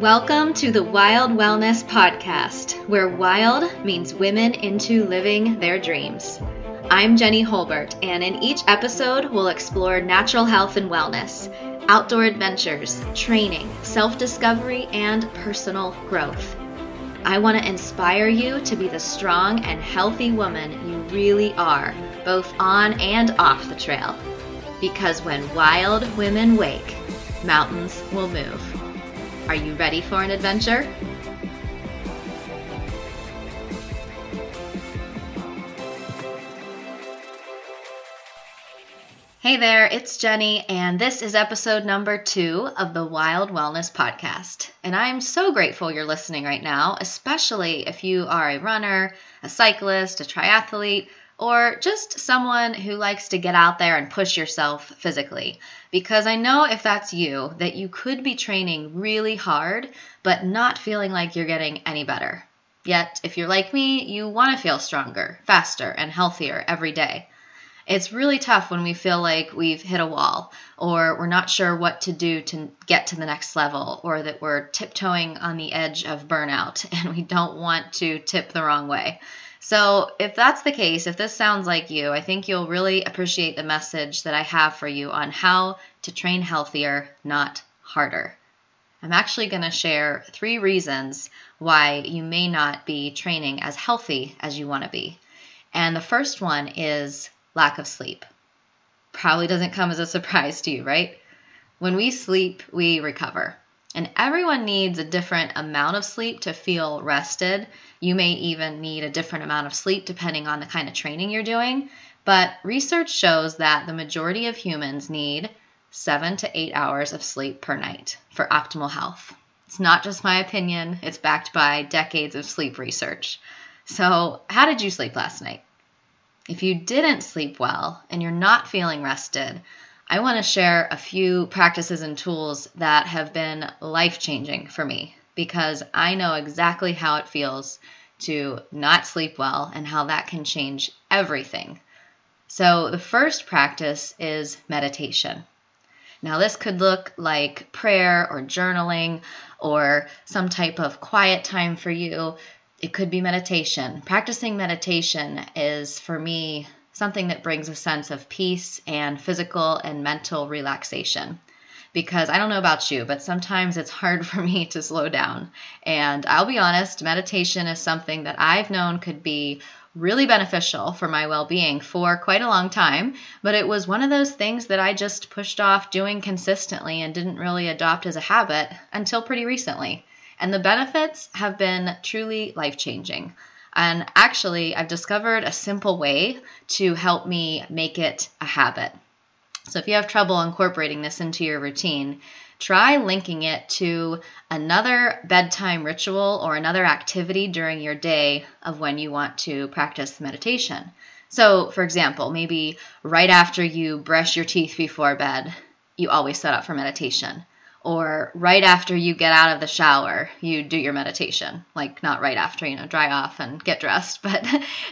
Welcome to the Wild Wellness Podcast, where wild means women into living their dreams. I'm Jenny Holbert, and in each episode, we'll explore natural health and wellness, outdoor adventures, training, self discovery, and personal growth. I want to inspire you to be the strong and healthy woman you really are, both on and off the trail. Because when wild women wake, mountains will move. Are you ready for an adventure? Hey there, it's Jenny, and this is episode number two of the Wild Wellness Podcast. And I'm so grateful you're listening right now, especially if you are a runner, a cyclist, a triathlete, or just someone who likes to get out there and push yourself physically. Because I know if that's you, that you could be training really hard, but not feeling like you're getting any better. Yet, if you're like me, you want to feel stronger, faster, and healthier every day. It's really tough when we feel like we've hit a wall or we're not sure what to do to get to the next level or that we're tiptoeing on the edge of burnout and we don't want to tip the wrong way. So, if that's the case, if this sounds like you, I think you'll really appreciate the message that I have for you on how to train healthier, not harder. I'm actually going to share three reasons why you may not be training as healthy as you want to be. And the first one is lack of sleep. Probably doesn't come as a surprise to you, right? When we sleep, we recover. And everyone needs a different amount of sleep to feel rested. You may even need a different amount of sleep depending on the kind of training you're doing. But research shows that the majority of humans need seven to eight hours of sleep per night for optimal health. It's not just my opinion, it's backed by decades of sleep research. So, how did you sleep last night? If you didn't sleep well and you're not feeling rested, I want to share a few practices and tools that have been life changing for me because I know exactly how it feels to not sleep well and how that can change everything. So, the first practice is meditation. Now, this could look like prayer or journaling or some type of quiet time for you. It could be meditation. Practicing meditation is, for me, something that brings a sense of peace and physical and mental relaxation. Because I don't know about you, but sometimes it's hard for me to slow down. And I'll be honest, meditation is something that I've known could be really beneficial for my well being for quite a long time, but it was one of those things that I just pushed off doing consistently and didn't really adopt as a habit until pretty recently. And the benefits have been truly life changing. And actually, I've discovered a simple way to help me make it a habit. So if you have trouble incorporating this into your routine, try linking it to another bedtime ritual or another activity during your day of when you want to practice meditation. So, for example, maybe right after you brush your teeth before bed, you always set up for meditation or right after you get out of the shower, you do your meditation. Like not right after, you know, dry off and get dressed, but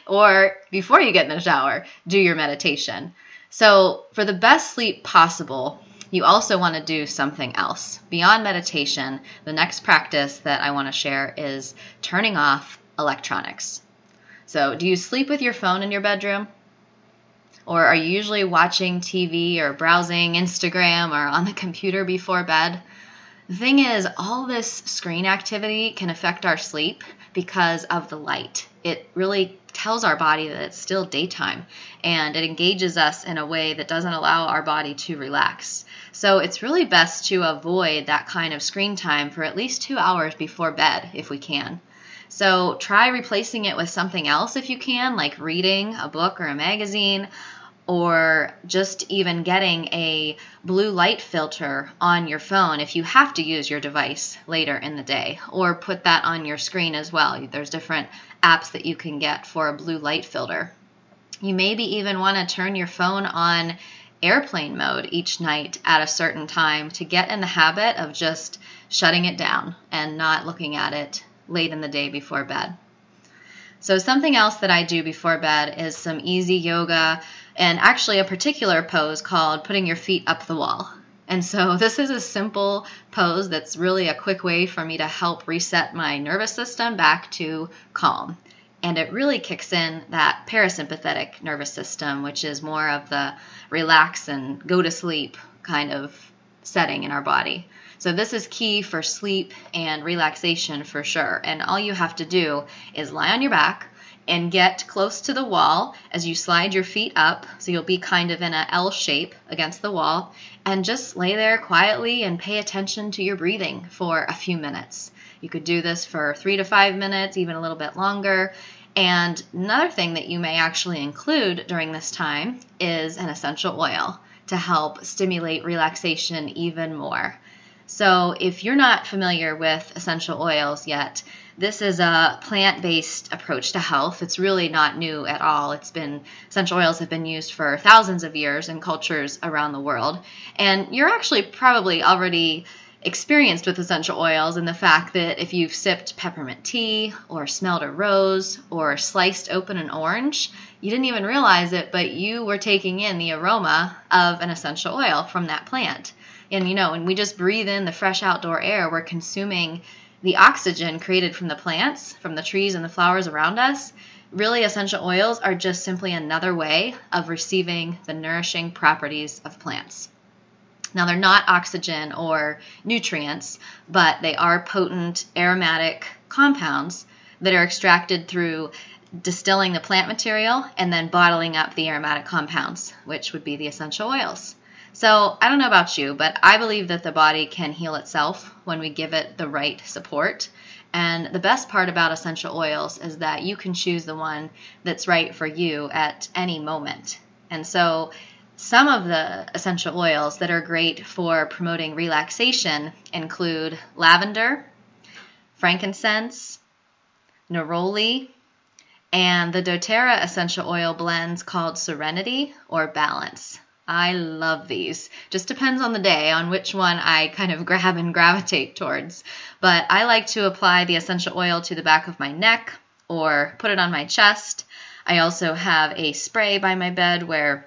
or before you get in the shower, do your meditation. So, for the best sleep possible, you also want to do something else. Beyond meditation, the next practice that I want to share is turning off electronics. So, do you sleep with your phone in your bedroom? Or are you usually watching TV or browsing Instagram or on the computer before bed? The thing is, all this screen activity can affect our sleep because of the light. It really tells our body that it's still daytime and it engages us in a way that doesn't allow our body to relax. So it's really best to avoid that kind of screen time for at least two hours before bed if we can. So try replacing it with something else if you can, like reading a book or a magazine, or just even getting a blue light filter on your phone if you have to use your device later in the day, or put that on your screen as well. There's different apps that you can get for a blue light filter. You maybe even want to turn your phone on airplane mode each night at a certain time to get in the habit of just shutting it down and not looking at it late in the day before bed. So, something else that I do before bed is some easy yoga and actually a particular pose called putting your feet up the wall. And so, this is a simple pose that's really a quick way for me to help reset my nervous system back to calm. And it really kicks in that parasympathetic nervous system, which is more of the relax and go to sleep kind of setting in our body. So, this is key for sleep and relaxation for sure. And all you have to do is lie on your back and get close to the wall as you slide your feet up. So, you'll be kind of in a L shape against the wall. And just lay there quietly and pay attention to your breathing for a few minutes. You could do this for three to five minutes, even a little bit longer. And another thing that you may actually include during this time is an essential oil to help stimulate relaxation even more. So, if you're not familiar with essential oils yet, this is a plant based approach to health. It's really not new at all. It's been, essential oils have been used for thousands of years in cultures around the world. And you're actually probably already experienced with essential oils and the fact that if you've sipped peppermint tea or smelled a rose or sliced open an orange, you didn't even realize it, but you were taking in the aroma of an essential oil from that plant. And you know, when we just breathe in the fresh outdoor air, we're consuming the oxygen created from the plants, from the trees and the flowers around us. Really, essential oils are just simply another way of receiving the nourishing properties of plants. Now, they're not oxygen or nutrients, but they are potent aromatic compounds that are extracted through distilling the plant material and then bottling up the aromatic compounds, which would be the essential oils. So I don't know about you, but I believe that the body can heal itself when we give it the right support. And the best part about essential oils is that you can choose the one that's right for you at any moment. And so some of the essential oils that are great for promoting relaxation include lavender, frankincense, neroli, and the doTERRA essential oil blends called Serenity or Balance. I love these. Just depends on the day on which one I kind of grab and gravitate towards. But I like to apply the essential oil to the back of my neck or put it on my chest. I also have a spray by my bed where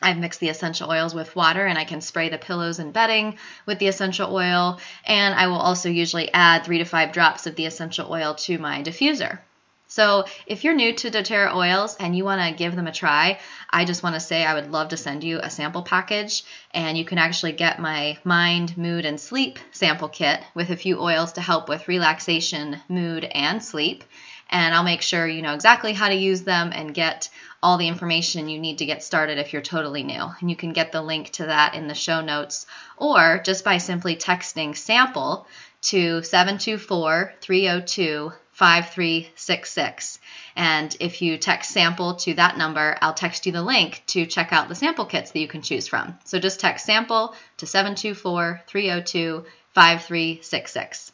I've mixed the essential oils with water and I can spray the pillows and bedding with the essential oil. And I will also usually add three to five drops of the essential oil to my diffuser. So, if you're new to doTERRA oils and you want to give them a try, I just want to say I would love to send you a sample package, and you can actually get my mind, mood, and sleep sample kit with a few oils to help with relaxation, mood, and sleep. And I'll make sure you know exactly how to use them and get all the information you need to get started if you're totally new. And you can get the link to that in the show notes or just by simply texting sample to 724 302 5366. And if you text sample to that number, I'll text you the link to check out the sample kits that you can choose from. So just text sample to 724 302 5366.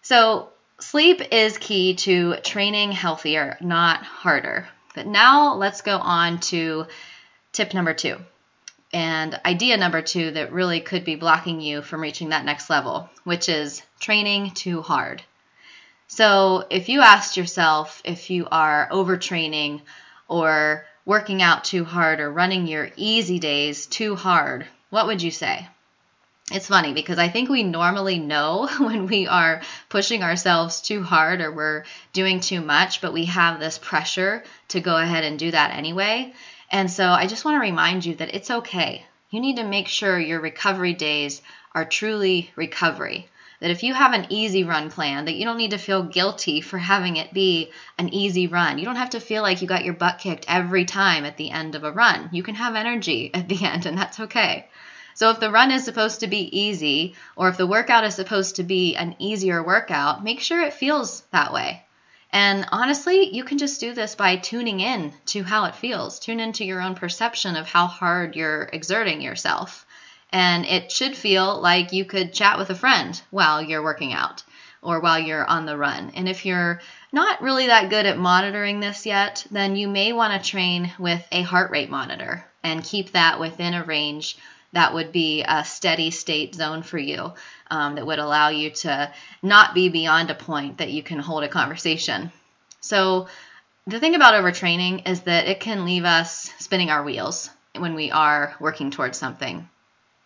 So, sleep is key to training healthier, not harder. But now let's go on to tip number two and idea number two that really could be blocking you from reaching that next level, which is training too hard. So if you asked yourself if you are overtraining or working out too hard or running your easy days too hard, what would you say? It's funny because I think we normally know when we are pushing ourselves too hard or we're doing too much, but we have this pressure to go ahead and do that anyway. And so I just want to remind you that it's okay. You need to make sure your recovery days are truly recovery that if you have an easy run plan that you don't need to feel guilty for having it be an easy run you don't have to feel like you got your butt kicked every time at the end of a run you can have energy at the end and that's okay so if the run is supposed to be easy or if the workout is supposed to be an easier workout make sure it feels that way and honestly, you can just do this by tuning in to how it feels. Tune into your own perception of how hard you're exerting yourself. And it should feel like you could chat with a friend while you're working out or while you're on the run. And if you're not really that good at monitoring this yet, then you may want to train with a heart rate monitor and keep that within a range that would be a steady state zone for you um, that would allow you to not be beyond a point that you can hold a conversation. So, the thing about overtraining is that it can leave us spinning our wheels when we are working towards something.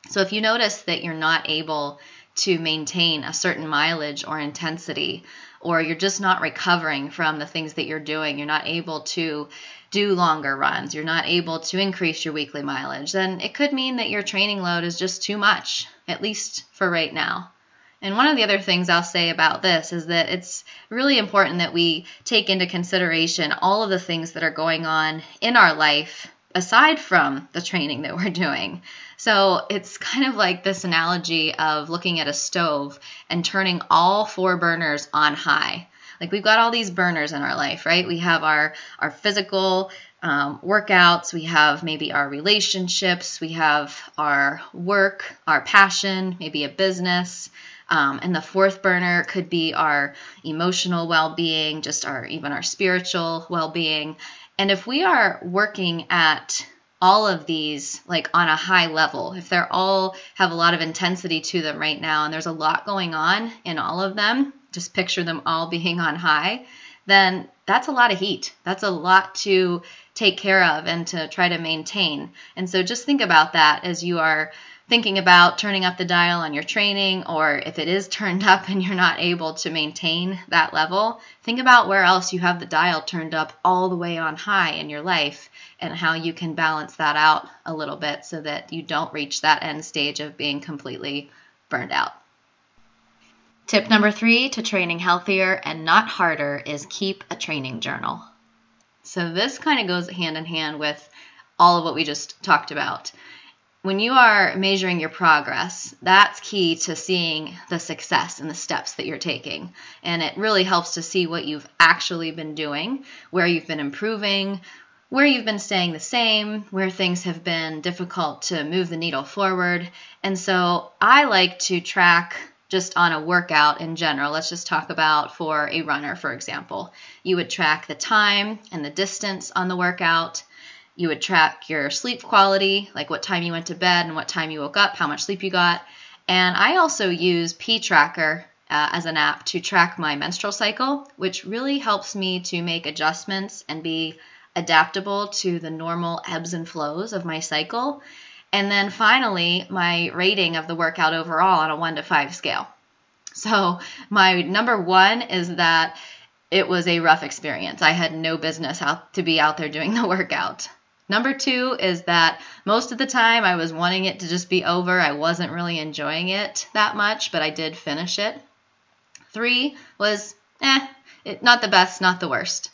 So if you notice that you're not able to maintain a certain mileage or intensity, or you're just not recovering from the things that you're doing, you're not able to do longer runs, you're not able to increase your weekly mileage, then it could mean that your training load is just too much, at least for right now. And one of the other things I'll say about this is that it's really important that we take into consideration all of the things that are going on in our life aside from the training that we're doing. So it's kind of like this analogy of looking at a stove and turning all four burners on high. Like we've got all these burners in our life, right? We have our our physical um, workouts, we have maybe our relationships, we have our work, our passion, maybe a business. Um, and the fourth burner could be our emotional well-being, just our even our spiritual well-being. And if we are working at all of these like on a high level, if they're all have a lot of intensity to them right now and there's a lot going on in all of them, just picture them all being on high, then that's a lot of heat. That's a lot to take care of and to try to maintain. And so just think about that as you are thinking about turning up the dial on your training, or if it is turned up and you're not able to maintain that level, think about where else you have the dial turned up all the way on high in your life and how you can balance that out a little bit so that you don't reach that end stage of being completely burned out. Tip number three to training healthier and not harder is keep a training journal. So, this kind of goes hand in hand with all of what we just talked about. When you are measuring your progress, that's key to seeing the success and the steps that you're taking. And it really helps to see what you've actually been doing, where you've been improving, where you've been staying the same, where things have been difficult to move the needle forward. And so I like to track just on a workout in general. Let's just talk about for a runner, for example. You would track the time and the distance on the workout. You would track your sleep quality, like what time you went to bed and what time you woke up, how much sleep you got. And I also use P Tracker uh, as an app to track my menstrual cycle, which really helps me to make adjustments and be adaptable to the normal ebbs and flows of my cycle. And then finally, my rating of the workout overall on a one to five scale. So, my number one is that it was a rough experience. I had no business out to be out there doing the workout. Number two is that most of the time I was wanting it to just be over. I wasn't really enjoying it that much, but I did finish it. Three was, eh, it, not the best, not the worst.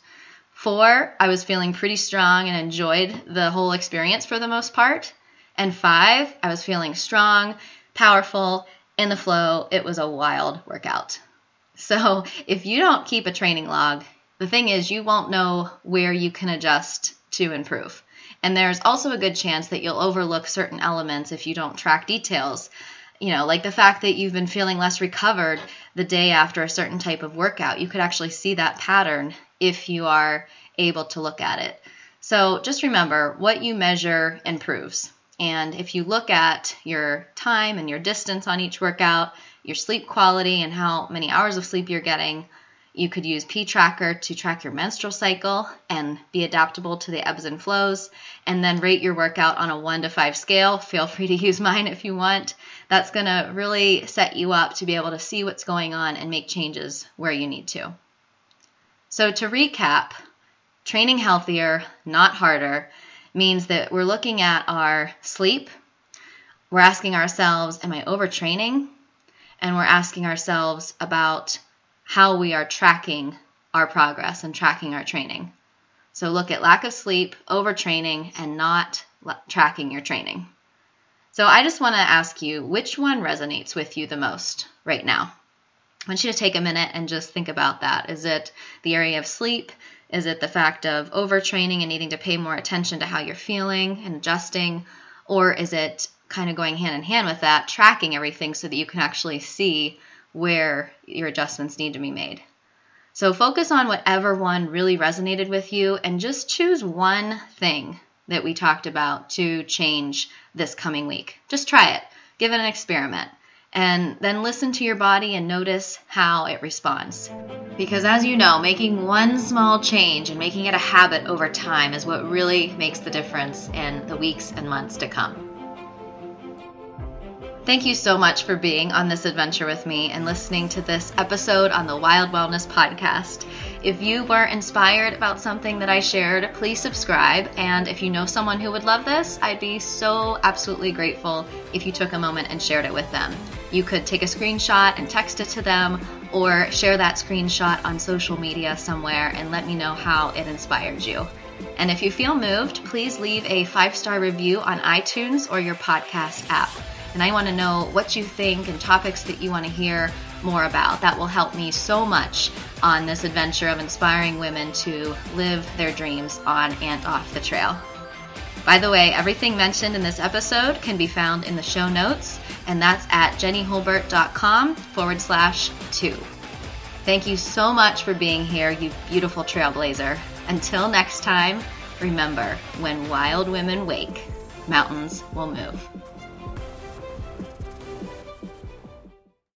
Four, I was feeling pretty strong and enjoyed the whole experience for the most part. And five, I was feeling strong, powerful, in the flow. It was a wild workout. So if you don't keep a training log, the thing is, you won't know where you can adjust to improve. And there's also a good chance that you'll overlook certain elements if you don't track details. You know, like the fact that you've been feeling less recovered the day after a certain type of workout. You could actually see that pattern if you are able to look at it. So just remember what you measure improves. And if you look at your time and your distance on each workout, your sleep quality and how many hours of sleep you're getting, you could use P Tracker to track your menstrual cycle and be adaptable to the ebbs and flows, and then rate your workout on a one to five scale. Feel free to use mine if you want. That's going to really set you up to be able to see what's going on and make changes where you need to. So, to recap, training healthier, not harder, means that we're looking at our sleep. We're asking ourselves, Am I overtraining? And we're asking ourselves about how we are tracking our progress and tracking our training. So, look at lack of sleep, overtraining, and not tracking your training. So, I just want to ask you which one resonates with you the most right now? I want you to take a minute and just think about that. Is it the area of sleep? Is it the fact of overtraining and needing to pay more attention to how you're feeling and adjusting? Or is it kind of going hand in hand with that, tracking everything so that you can actually see where your adjustments need to be made? So focus on whatever one really resonated with you and just choose one thing that we talked about to change this coming week. Just try it, give it an experiment and then listen to your body and notice how it responds. Because as you know, making one small change and making it a habit over time is what really makes the difference in the weeks and months to come. Thank you so much for being on this adventure with me and listening to this episode on the Wild Wellness Podcast. If you were inspired about something that I shared, please subscribe. And if you know someone who would love this, I'd be so absolutely grateful if you took a moment and shared it with them. You could take a screenshot and text it to them, or share that screenshot on social media somewhere and let me know how it inspired you. And if you feel moved, please leave a five star review on iTunes or your podcast app. And I want to know what you think and topics that you want to hear more about. That will help me so much on this adventure of inspiring women to live their dreams on and off the trail. By the way, everything mentioned in this episode can be found in the show notes, and that's at jennyholbert.com forward slash two. Thank you so much for being here, you beautiful trailblazer. Until next time, remember when wild women wake, mountains will move.